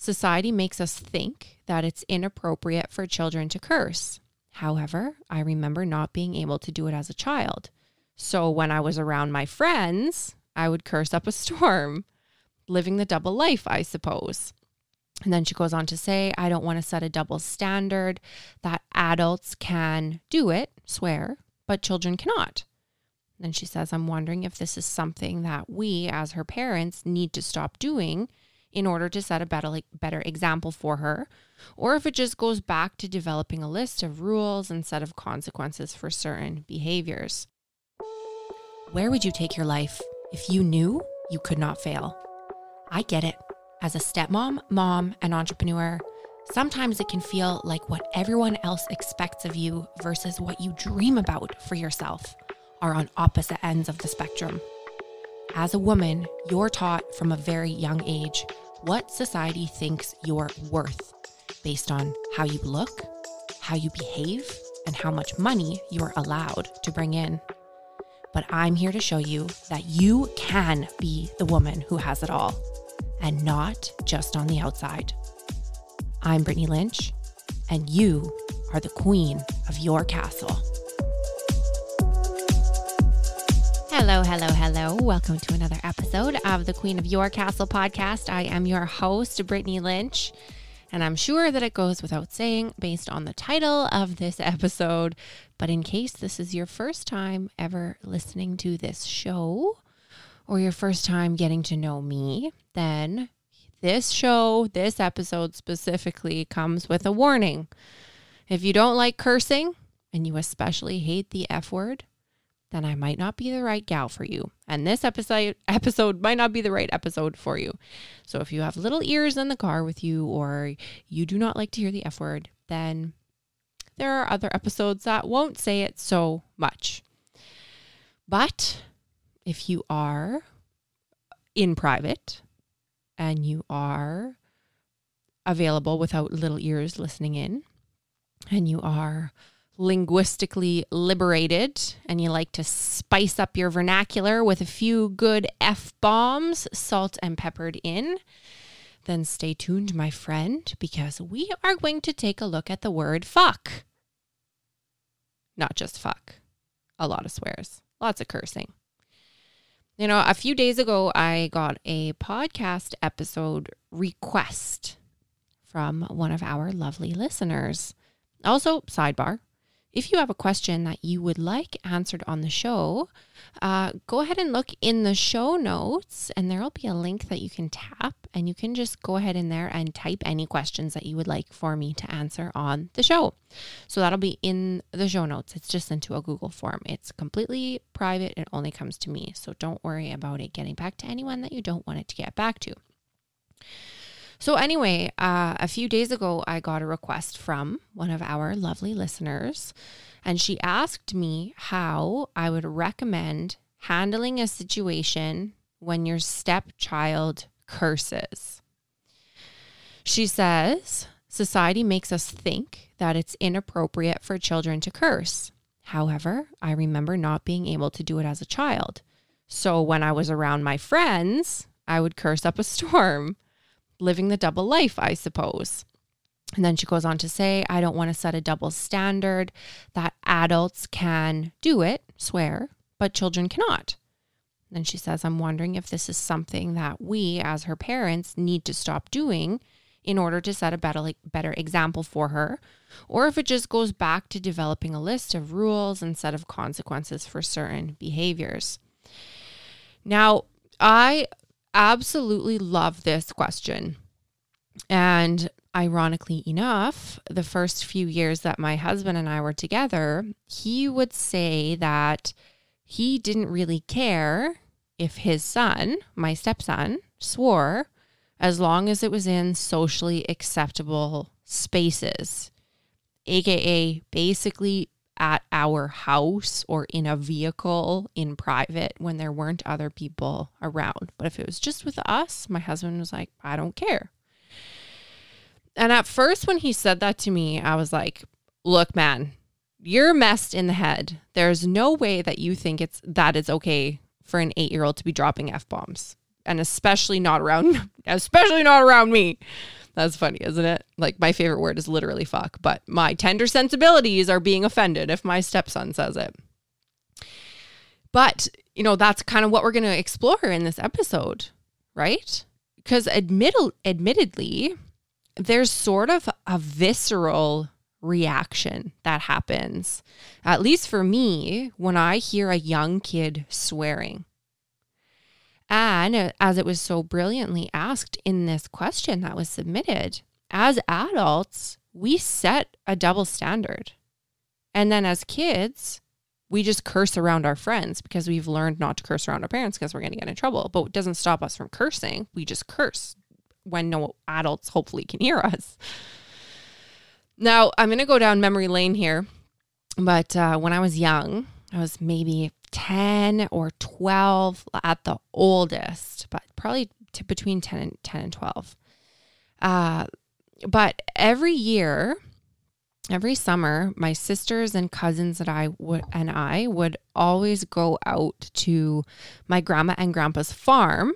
Society makes us think that it's inappropriate for children to curse. However, I remember not being able to do it as a child. So when I was around my friends, I would curse up a storm, living the double life, I suppose. And then she goes on to say, I don't want to set a double standard that adults can do it, swear, but children cannot. Then she says, I'm wondering if this is something that we, as her parents, need to stop doing in order to set a better, better example for her, or if it just goes back to developing a list of rules and set of consequences for certain behaviors. Where would you take your life if you knew you could not fail? I get it. As a stepmom, mom, and entrepreneur, sometimes it can feel like what everyone else expects of you versus what you dream about for yourself are on opposite ends of the spectrum. As a woman, you're taught from a very young age what society thinks you're worth based on how you look, how you behave, and how much money you're allowed to bring in. But I'm here to show you that you can be the woman who has it all and not just on the outside. I'm Brittany Lynch, and you are the queen of your castle. Hello, hello, hello. Welcome to another episode of the Queen of Your Castle podcast. I am your host, Brittany Lynch. And I'm sure that it goes without saying based on the title of this episode. But in case this is your first time ever listening to this show, or your first time getting to know me, then this show, this episode specifically, comes with a warning. If you don't like cursing, and you especially hate the F word, then I might not be the right gal for you. And this episode episode might not be the right episode for you. So if you have little ears in the car with you or you do not like to hear the F word, then there are other episodes that won't say it so much. But if you are in private and you are available without little ears listening in, and you are linguistically liberated and you like to spice up your vernacular with a few good F bombs, salt and peppered in, then stay tuned, my friend, because we are going to take a look at the word fuck. Not just fuck, a lot of swears, lots of cursing. You know, a few days ago, I got a podcast episode request from one of our lovely listeners. Also, sidebar if you have a question that you would like answered on the show, uh, go ahead and look in the show notes, and there will be a link that you can tap, and you can just go ahead in there and type any questions that you would like for me to answer on the show. So that'll be in the show notes. It's just into a Google form. It's completely private, it only comes to me. So don't worry about it getting back to anyone that you don't want it to get back to. So, anyway, uh, a few days ago, I got a request from one of our lovely listeners, and she asked me how I would recommend handling a situation when your stepchild curses. She says, Society makes us think that it's inappropriate for children to curse. However, I remember not being able to do it as a child. So when I was around my friends, I would curse up a storm living the double life, I suppose. And then she goes on to say, I don't want to set a double standard that adults can do it, swear, but children cannot. Then she says, I'm wondering if this is something that we, as her parents, need to stop doing in order to set a better, better example for her, or if it just goes back to developing a list of rules and set of consequences for certain behaviors. Now, I absolutely love this question. And ironically enough, the first few years that my husband and I were together, he would say that he didn't really care if his son, my stepson, swore as long as it was in socially acceptable spaces, aka basically at our house or in a vehicle in private when there weren't other people around. But if it was just with us, my husband was like, I don't care. And at first, when he said that to me, I was like, look, man, you're messed in the head. There's no way that you think it's that it's okay for an eight year old to be dropping F bombs. And especially not around, especially not around me. That's funny, isn't it? Like my favorite word is literally fuck, but my tender sensibilities are being offended if my stepson says it. But, you know, that's kind of what we're going to explore in this episode, right? Because admit- admittedly, there's sort of a visceral reaction that happens, at least for me, when I hear a young kid swearing. And as it was so brilliantly asked in this question that was submitted, as adults, we set a double standard. And then as kids, we just curse around our friends because we've learned not to curse around our parents because we're going to get in trouble. But it doesn't stop us from cursing. We just curse when no adults hopefully can hear us. Now, I'm going to go down memory lane here. But uh, when I was young, I was maybe 10 or 12 at the oldest, but probably t- between 10 and 10 and 12. Uh, but every year, every summer, my sisters and cousins that I would and I would always go out to my grandma and grandpa's farm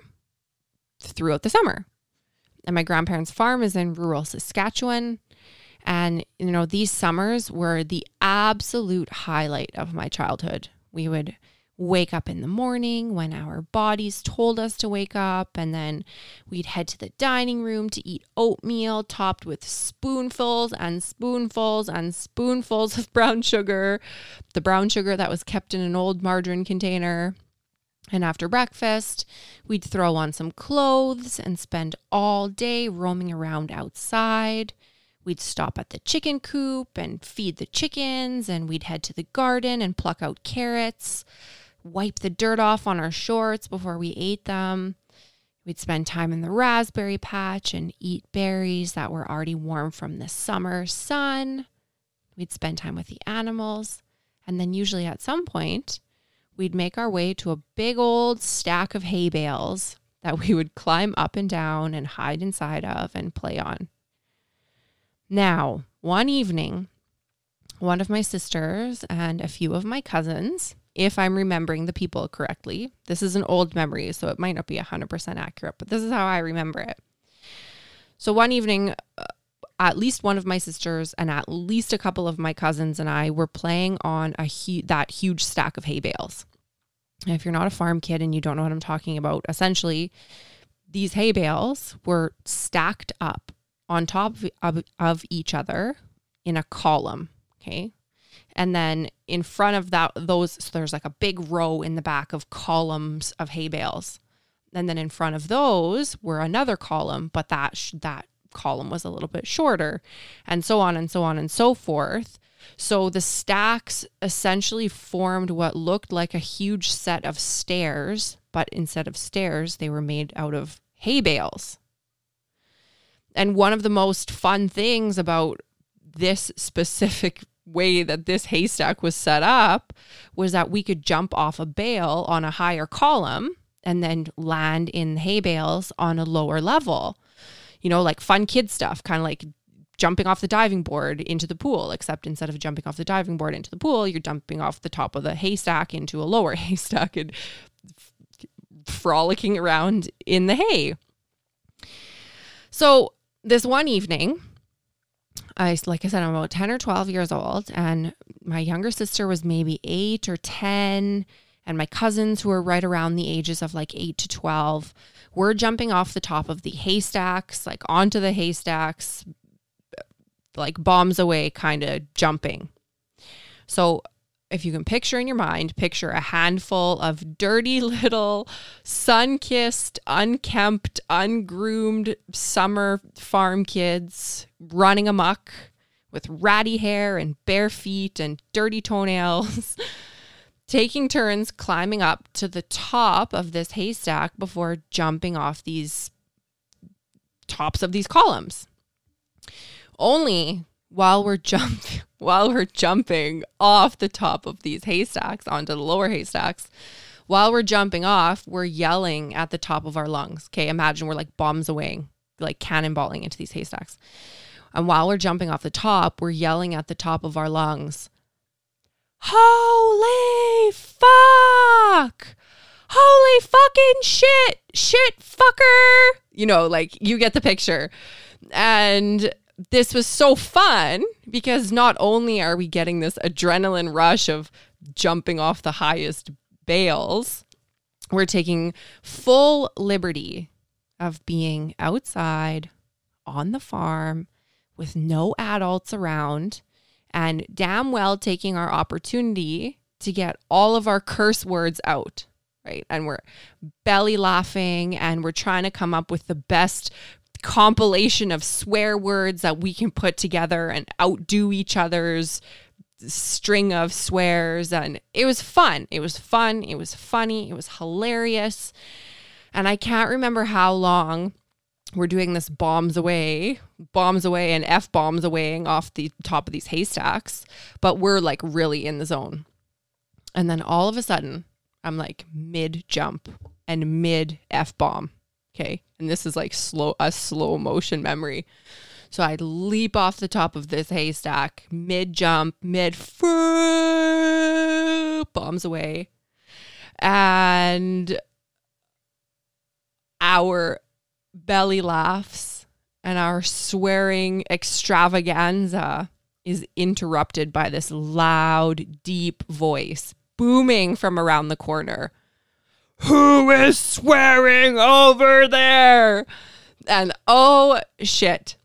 throughout the summer. And my grandparents' farm is in rural Saskatchewan. And, you know, these summers were the absolute highlight of my childhood. We would wake up in the morning when our bodies told us to wake up, and then we'd head to the dining room to eat oatmeal topped with spoonfuls and spoonfuls and spoonfuls of brown sugar, the brown sugar that was kept in an old margarine container. And after breakfast, we'd throw on some clothes and spend all day roaming around outside. We'd stop at the chicken coop and feed the chickens, and we'd head to the garden and pluck out carrots, wipe the dirt off on our shorts before we ate them. We'd spend time in the raspberry patch and eat berries that were already warm from the summer sun. We'd spend time with the animals. And then, usually at some point, we'd make our way to a big old stack of hay bales that we would climb up and down and hide inside of and play on. Now, one evening, one of my sisters and a few of my cousins, if I'm remembering the people correctly, this is an old memory, so it might not be 100% accurate, but this is how I remember it. So, one evening, uh, at least one of my sisters and at least a couple of my cousins and I were playing on a hu- that huge stack of hay bales. If you're not a farm kid and you don't know what I'm talking about, essentially, these hay bales were stacked up on top of, of each other in a column. Okay. And then in front of that, those, so there's like a big row in the back of columns of hay bales. And then in front of those were another column, but that, sh- that column was a little bit shorter, and so on and so on and so forth. So the stacks essentially formed what looked like a huge set of stairs, but instead of stairs, they were made out of hay bales. And one of the most fun things about this specific way that this haystack was set up was that we could jump off a bale on a higher column and then land in hay bales on a lower level. You know, like fun kid stuff, kind of like jumping off the diving board into the pool, except instead of jumping off the diving board into the pool, you're jumping off the top of the haystack into a lower haystack and frolicking around in the hay. So this one evening, I like I said, I'm about 10 or 12 years old, and my younger sister was maybe eight or 10, and my cousins who were right around the ages of like eight to 12 were jumping off the top of the haystacks, like onto the haystacks, like bombs away, kind of jumping. So if you can picture in your mind, picture a handful of dirty little sun kissed, unkempt, ungroomed summer farm kids running amok with ratty hair and bare feet and dirty toenails, taking turns climbing up to the top of this haystack before jumping off these tops of these columns. Only while we're jumping while we're jumping off the top of these haystacks onto the lower haystacks while we're jumping off we're yelling at the top of our lungs. Okay imagine we're like bombs away like cannonballing into these haystacks. And while we're jumping off the top we're yelling at the top of our lungs holy fuck! Holy fucking shit! Shit fucker! You know like you get the picture. And this was so fun because not only are we getting this adrenaline rush of jumping off the highest bales, we're taking full liberty of being outside on the farm with no adults around and damn well taking our opportunity to get all of our curse words out, right? And we're belly laughing and we're trying to come up with the best compilation of swear words that we can put together and outdo each other's string of swears and it was fun. It was fun, it was funny, it was hilarious. And I can't remember how long we're doing this bombs away, bombs away and F bombs away off the top of these haystacks, but we're like really in the zone. And then all of a sudden, I'm like mid jump and mid F bomb. Okay. And this is like slow, a slow motion memory. So I leap off the top of this haystack, mid jump, mid bombs away. And our belly laughs and our swearing extravaganza is interrupted by this loud, deep voice booming from around the corner. Who is swearing over there? And oh shit.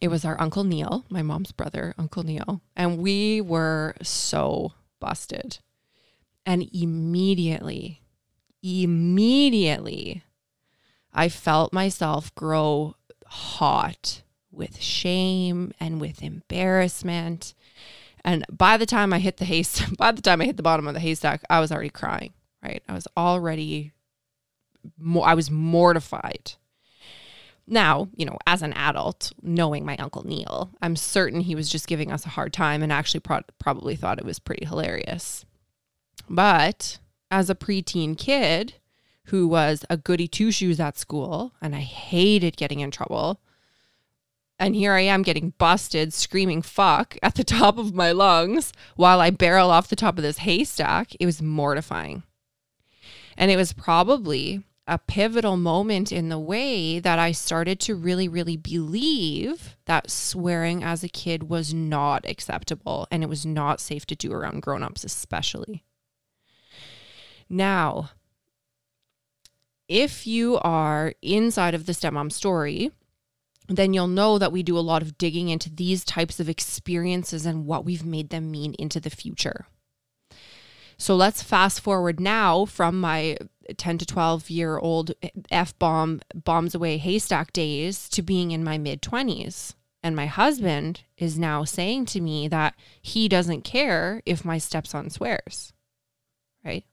It was our Uncle Neil, my mom's brother, Uncle Neil. And we were so busted. And immediately, immediately, I felt myself grow hot with shame and with embarrassment. And by the time I hit the haystack, by the time I hit the bottom of the haystack, I was already crying, right? I was already, I was mortified. Now, you know, as an adult, knowing my Uncle Neil, I'm certain he was just giving us a hard time and actually pro- probably thought it was pretty hilarious. But as a preteen kid, who was a goody two shoes at school, and I hated getting in trouble. And here I am getting busted, screaming fuck at the top of my lungs while I barrel off the top of this haystack. It was mortifying. And it was probably a pivotal moment in the way that I started to really, really believe that swearing as a kid was not acceptable and it was not safe to do around grown-ups, especially. Now, if you are inside of the stepmom story, then you'll know that we do a lot of digging into these types of experiences and what we've made them mean into the future. So let's fast forward now from my 10 to 12 year old F bomb bombs away haystack days to being in my mid 20s. And my husband is now saying to me that he doesn't care if my stepson swears, right?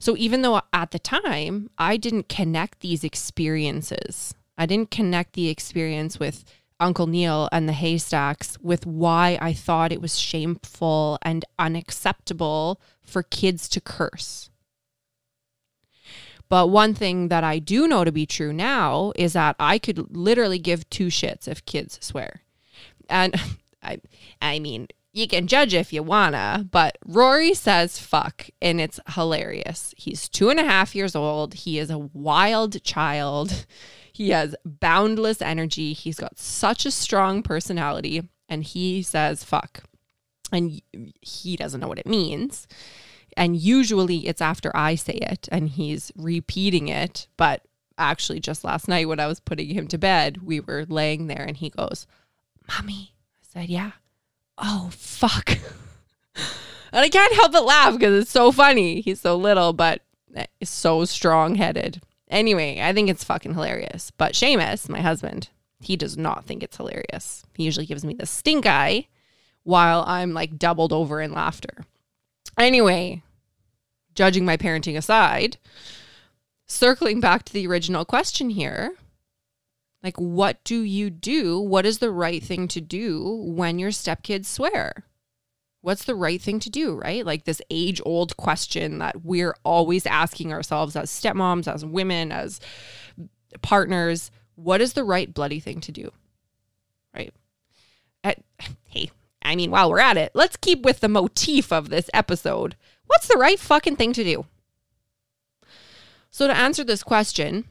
So even though at the time I didn't connect these experiences, I didn't connect the experience with Uncle Neil and the haystacks with why I thought it was shameful and unacceptable for kids to curse. But one thing that I do know to be true now is that I could literally give two shits if kids swear. And I I mean, you can judge if you wanna, but Rory says fuck, and it's hilarious. He's two and a half years old. He is a wild child. He has boundless energy. He's got such a strong personality, and he says fuck. And he doesn't know what it means. And usually it's after I say it and he's repeating it. But actually, just last night when I was putting him to bed, we were laying there and he goes, Mommy. I said, Yeah oh, fuck. and I can't help but laugh because it's so funny. He's so little, but eh, so strong headed. Anyway, I think it's fucking hilarious. But Seamus, my husband, he does not think it's hilarious. He usually gives me the stink eye while I'm like doubled over in laughter. Anyway, judging my parenting aside, circling back to the original question here like, what do you do? What is the right thing to do when your stepkids swear? What's the right thing to do, right? Like this age old question that we're always asking ourselves as stepmoms, as women, as partners. What is the right bloody thing to do? Right? At, hey, I mean, while we're at it, let's keep with the motif of this episode. What's the right fucking thing to do? So, to answer this question,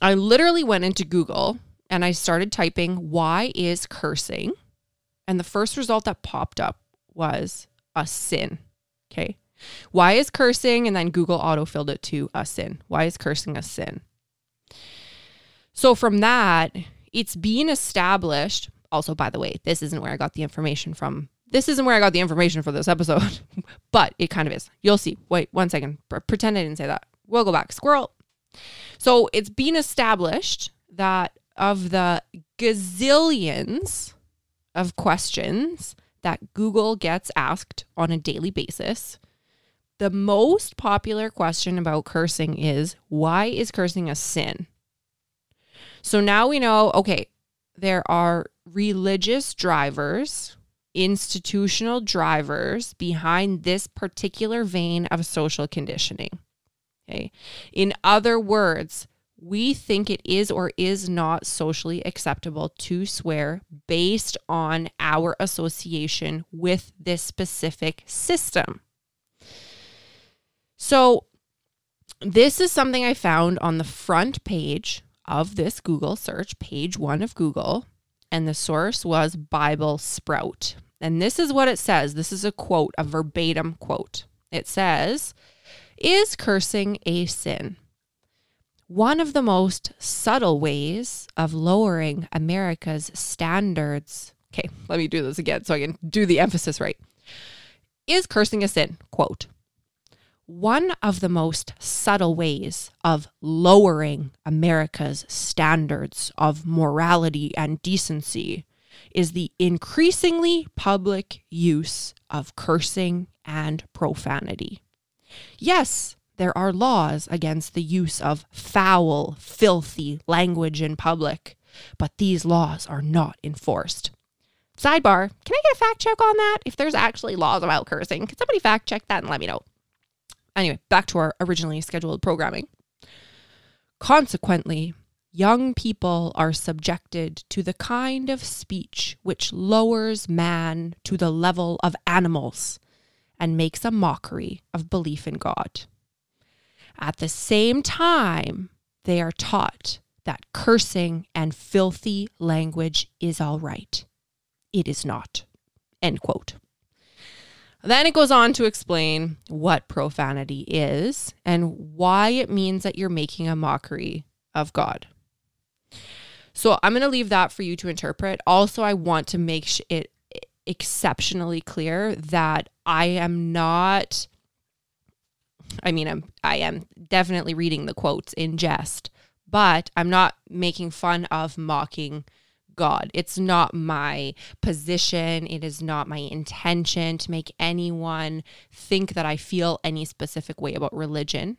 I literally went into Google and I started typing, why is cursing? And the first result that popped up was a sin. Okay. Why is cursing? And then Google auto filled it to a sin. Why is cursing a sin? So from that, it's being established. Also, by the way, this isn't where I got the information from. This isn't where I got the information for this episode, but it kind of is. You'll see. Wait one second. pretend I didn't say that. We'll go back. Squirrel. So it's being established that of the gazillions of questions that Google gets asked on a daily basis, the most popular question about cursing is why is cursing a sin? So now we know okay, there are religious drivers, institutional drivers behind this particular vein of social conditioning. Okay. In other words, we think it is or is not socially acceptable to swear based on our association with this specific system. So, this is something I found on the front page of this Google search, page one of Google, and the source was Bible Sprout. And this is what it says. This is a quote, a verbatim quote. It says, Is cursing a sin? One of the most subtle ways of lowering America's standards. Okay, let me do this again so I can do the emphasis right. Is cursing a sin? Quote. One of the most subtle ways of lowering America's standards of morality and decency is the increasingly public use of cursing and profanity. Yes, there are laws against the use of foul, filthy language in public, but these laws are not enforced. Sidebar, can I get a fact check on that? If there's actually laws about cursing, can somebody fact check that and let me know? Anyway, back to our originally scheduled programming. Consequently, young people are subjected to the kind of speech which lowers man to the level of animals and makes a mockery of belief in God. At the same time, they are taught that cursing and filthy language is all right. It is not. End quote. Then it goes on to explain what profanity is and why it means that you're making a mockery of God. So I'm going to leave that for you to interpret. Also, I want to make it exceptionally clear that I am not I mean, I'm I am definitely reading the quotes in jest, but I'm not making fun of mocking God. It's not my position. It is not my intention to make anyone think that I feel any specific way about religion.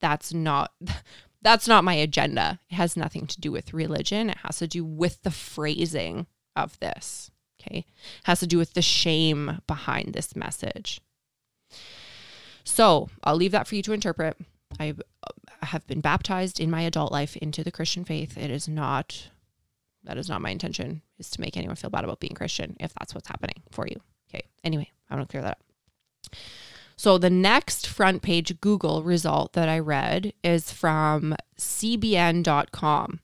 That's not that's not my agenda. It has nothing to do with religion. It has to do with the phrasing of this. Okay. It has to do with the shame behind this message. So I'll leave that for you to interpret. I uh, have been baptized in my adult life into the Christian faith. It is not, that is not my intention, is to make anyone feel bad about being Christian if that's what's happening for you. Okay. Anyway, I want to clear that up. So the next front page Google result that I read is from CBN.com.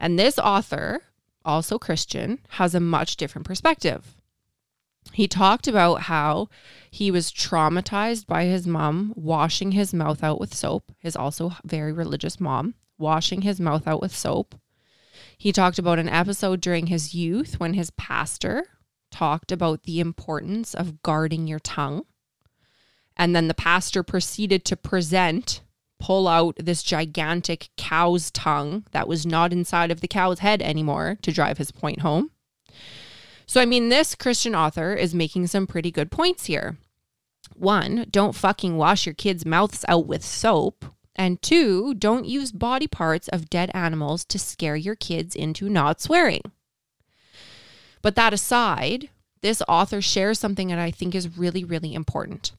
And this author, also Christian, has a much different perspective. He talked about how he was traumatized by his mom washing his mouth out with soap, his also very religious mom, washing his mouth out with soap. He talked about an episode during his youth when his pastor talked about the importance of guarding your tongue. And then the pastor proceeded to present, pull out this gigantic cow's tongue that was not inside of the cow's head anymore to drive his point home. So, I mean, this Christian author is making some pretty good points here. One, don't fucking wash your kids' mouths out with soap. And two, don't use body parts of dead animals to scare your kids into not swearing. But that aside, this author shares something that I think is really, really important.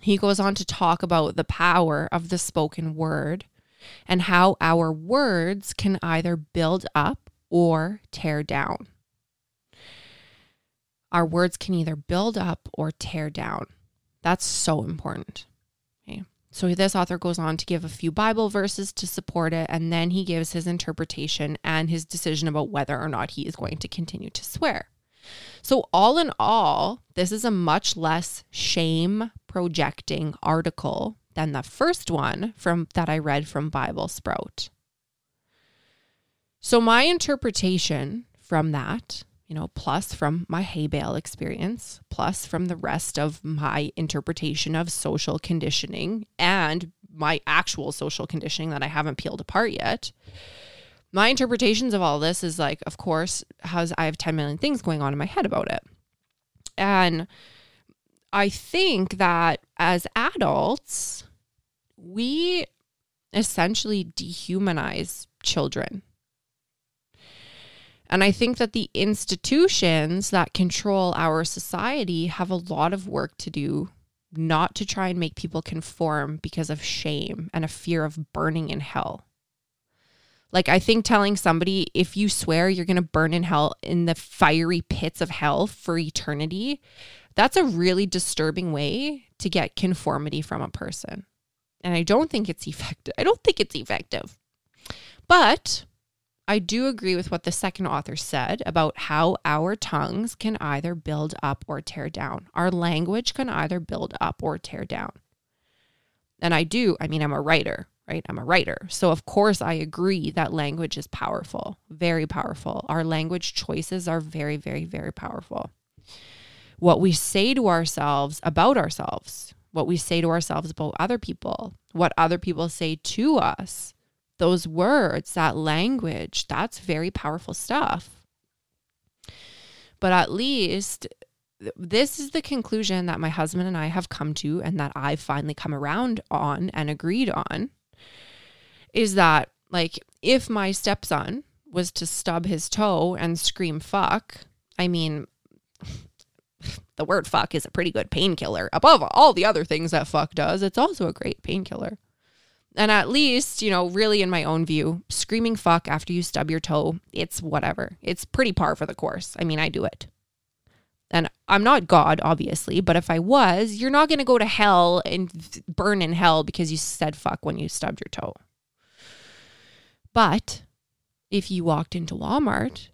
He goes on to talk about the power of the spoken word and how our words can either build up or tear down. Our words can either build up or tear down. That's so important. Okay. So this author goes on to give a few Bible verses to support it, and then he gives his interpretation and his decision about whether or not he is going to continue to swear. So, all in all, this is a much less shame projecting article than the first one from that I read from Bible Sprout. So, my interpretation from that you know, plus from my hay bale experience, plus from the rest of my interpretation of social conditioning and my actual social conditioning that I haven't peeled apart yet. My interpretations of all this is like, of course, has I have 10 million things going on in my head about it. And I think that as adults, we essentially dehumanize children and I think that the institutions that control our society have a lot of work to do not to try and make people conform because of shame and a fear of burning in hell. Like, I think telling somebody if you swear you're going to burn in hell in the fiery pits of hell for eternity, that's a really disturbing way to get conformity from a person. And I don't think it's effective. I don't think it's effective. But I do agree with what the second author said about how our tongues can either build up or tear down. Our language can either build up or tear down. And I do, I mean, I'm a writer, right? I'm a writer. So, of course, I agree that language is powerful, very powerful. Our language choices are very, very, very powerful. What we say to ourselves about ourselves, what we say to ourselves about other people, what other people say to us, those words, that language, that's very powerful stuff. But at least this is the conclusion that my husband and I have come to, and that I've finally come around on and agreed on is that, like, if my stepson was to stub his toe and scream fuck, I mean, the word fuck is a pretty good painkiller. Above all the other things that fuck does, it's also a great painkiller. And at least, you know, really in my own view, screaming fuck after you stub your toe, it's whatever. It's pretty par for the course. I mean, I do it. And I'm not God, obviously, but if I was, you're not going to go to hell and burn in hell because you said fuck when you stubbed your toe. But if you walked into Walmart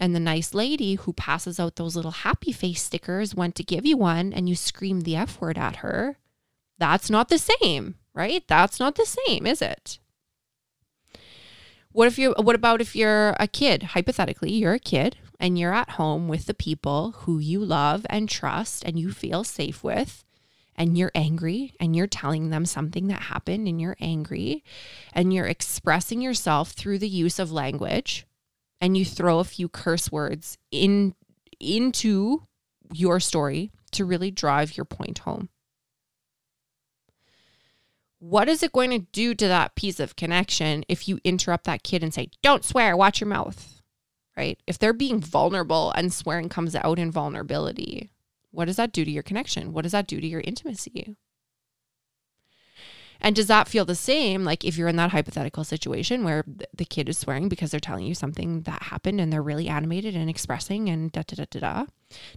and the nice lady who passes out those little happy face stickers went to give you one and you screamed the F word at her, that's not the same right? That's not the same, is it? What if you what about if you're a kid? Hypothetically, you're a kid and you're at home with the people who you love and trust and you feel safe with and you're angry and you're telling them something that happened and you're angry and you're expressing yourself through the use of language and you throw a few curse words in into your story to really drive your point home what is it going to do to that piece of connection if you interrupt that kid and say, don't swear, watch your mouth? Right? If they're being vulnerable and swearing comes out in vulnerability, what does that do to your connection? What does that do to your intimacy? And does that feel the same? Like if you're in that hypothetical situation where the kid is swearing because they're telling you something that happened and they're really animated and expressing and da da da da da,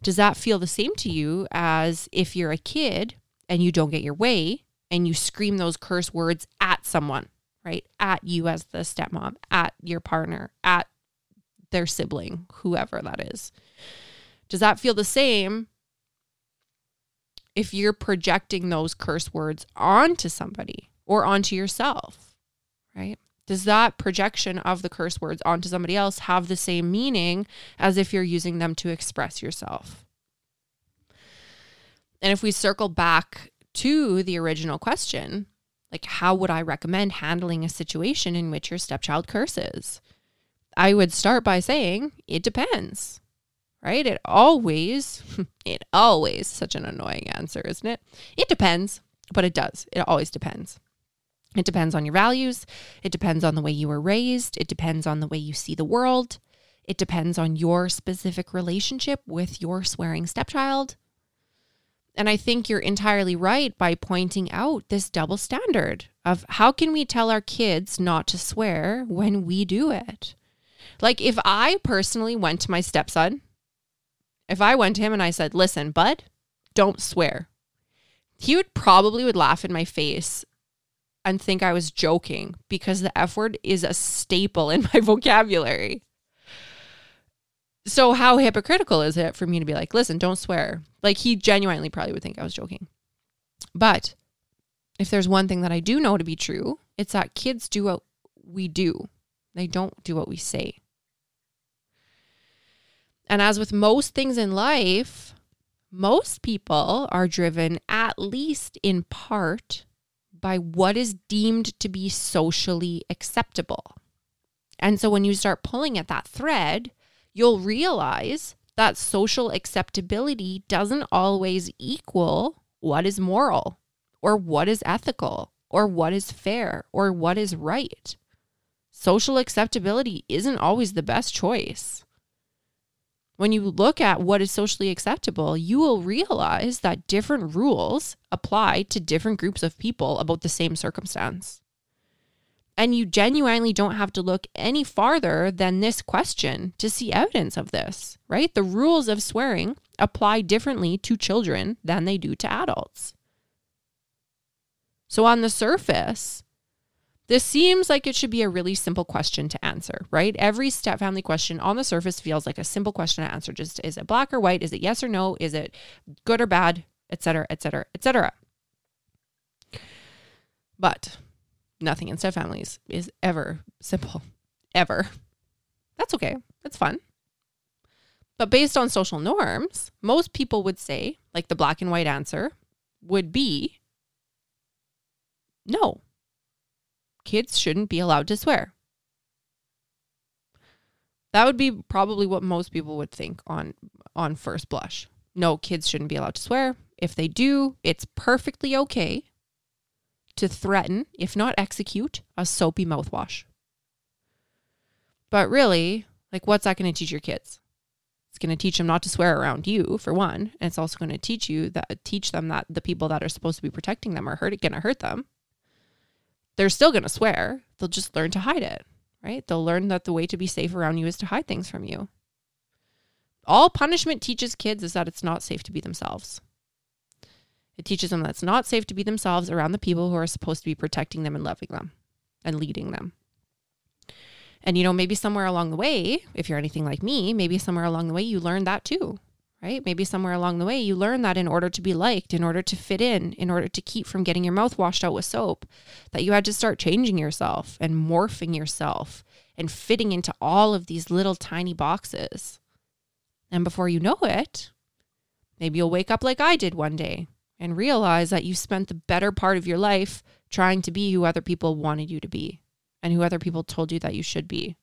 does that feel the same to you as if you're a kid and you don't get your way and you scream those curse words at someone, right? At you as the stepmom, at your partner, at their sibling, whoever that is. Does that feel the same if you're projecting those curse words onto somebody or onto yourself, right? Does that projection of the curse words onto somebody else have the same meaning as if you're using them to express yourself? And if we circle back to the original question, like how would I recommend handling a situation in which your stepchild curses? I would start by saying it depends. Right? It always, it always, such an annoying answer, isn't it? It depends, but it does. It always depends. It depends on your values. It depends on the way you were raised. It depends on the way you see the world. It depends on your specific relationship with your swearing stepchild. And I think you're entirely right by pointing out this double standard of how can we tell our kids not to swear when we do it? Like if I personally went to my stepson, if I went to him and I said, "Listen, bud, don't swear." He would probably would laugh in my face and think I was joking because the F word is a staple in my vocabulary. So, how hypocritical is it for me to be like, listen, don't swear? Like, he genuinely probably would think I was joking. But if there's one thing that I do know to be true, it's that kids do what we do, they don't do what we say. And as with most things in life, most people are driven, at least in part, by what is deemed to be socially acceptable. And so when you start pulling at that thread, you'll realize that social acceptability doesn't always equal what is moral or what is ethical or what is fair or what is right. Social acceptability isn't always the best choice. When you look at what is socially acceptable, you will realize that different rules apply to different groups of people about the same circumstance. And you genuinely don't have to look any farther than this question to see evidence of this, right? The rules of swearing apply differently to children than they do to adults. So, on the surface, this seems like it should be a really simple question to answer, right? Every step family question on the surface feels like a simple question to answer. Just is it black or white? Is it yes or no? Is it good or bad? Etc. Etc. Etc. But nothing in step families is ever simple. Ever. That's okay. It's fun. But based on social norms, most people would say, like the black and white answer would be no kids shouldn't be allowed to swear. That would be probably what most people would think on on first blush. No, kids shouldn't be allowed to swear. If they do, it's perfectly okay to threaten, if not execute, a soapy mouthwash. But really, like what's that going to teach your kids? It's going to teach them not to swear around you for one, and it's also going to teach you that teach them that the people that are supposed to be protecting them are hurt going to hurt them they're still going to swear. They'll just learn to hide it, right? They'll learn that the way to be safe around you is to hide things from you. All punishment teaches kids is that it's not safe to be themselves. It teaches them that it's not safe to be themselves around the people who are supposed to be protecting them and loving them and leading them. And, you know, maybe somewhere along the way, if you're anything like me, maybe somewhere along the way you learned that too right? Maybe somewhere along the way you learn that in order to be liked, in order to fit in, in order to keep from getting your mouth washed out with soap, that you had to start changing yourself and morphing yourself and fitting into all of these little tiny boxes. And before you know it, maybe you'll wake up like I did one day and realize that you spent the better part of your life trying to be who other people wanted you to be and who other people told you that you should be.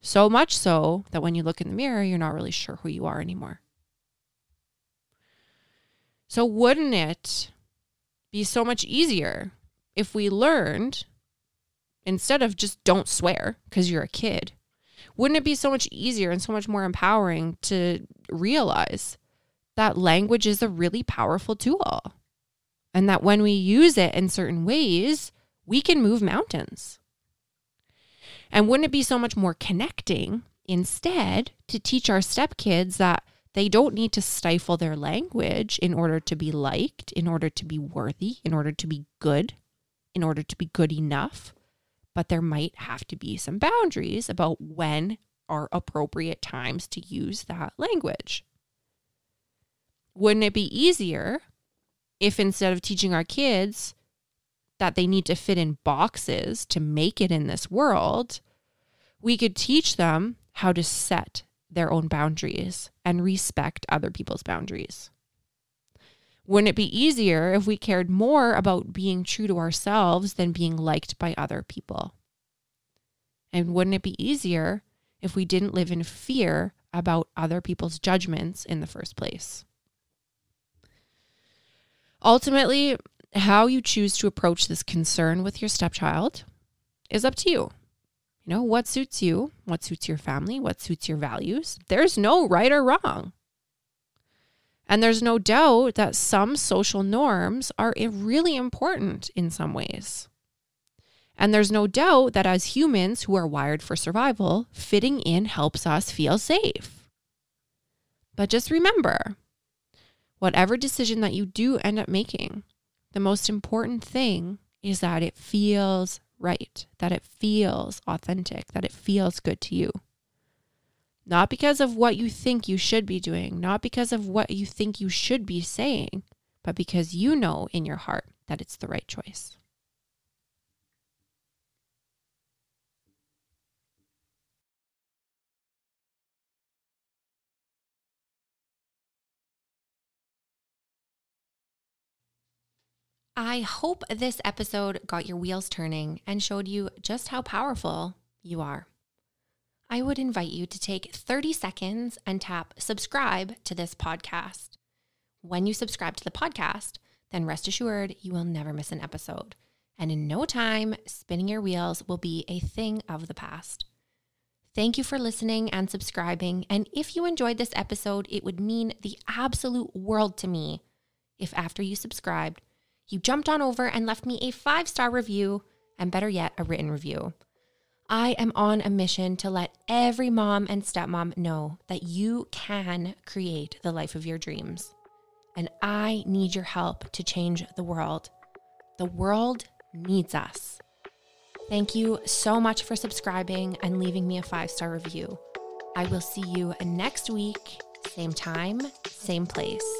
So much so that when you look in the mirror, you're not really sure who you are anymore. So, wouldn't it be so much easier if we learned instead of just don't swear because you're a kid? Wouldn't it be so much easier and so much more empowering to realize that language is a really powerful tool and that when we use it in certain ways, we can move mountains? And wouldn't it be so much more connecting instead to teach our stepkids that they don't need to stifle their language in order to be liked, in order to be worthy, in order to be good, in order to be good enough. But there might have to be some boundaries about when are appropriate times to use that language. Wouldn't it be easier if instead of teaching our kids that they need to fit in boxes to make it in this world, we could teach them how to set their own boundaries and respect other people's boundaries. Wouldn't it be easier if we cared more about being true to ourselves than being liked by other people? And wouldn't it be easier if we didn't live in fear about other people's judgments in the first place? Ultimately, how you choose to approach this concern with your stepchild is up to you. You know, what suits you, what suits your family, what suits your values. There's no right or wrong. And there's no doubt that some social norms are really important in some ways. And there's no doubt that as humans who are wired for survival, fitting in helps us feel safe. But just remember whatever decision that you do end up making, the most important thing is that it feels right, that it feels authentic, that it feels good to you. Not because of what you think you should be doing, not because of what you think you should be saying, but because you know in your heart that it's the right choice. I hope this episode got your wheels turning and showed you just how powerful you are. I would invite you to take 30 seconds and tap subscribe to this podcast. When you subscribe to the podcast, then rest assured you will never miss an episode. And in no time, spinning your wheels will be a thing of the past. Thank you for listening and subscribing. And if you enjoyed this episode, it would mean the absolute world to me if after you subscribed, you jumped on over and left me a five star review, and better yet, a written review. I am on a mission to let every mom and stepmom know that you can create the life of your dreams. And I need your help to change the world. The world needs us. Thank you so much for subscribing and leaving me a five star review. I will see you next week, same time, same place.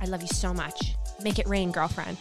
I love you so much. Make it rain, girlfriend.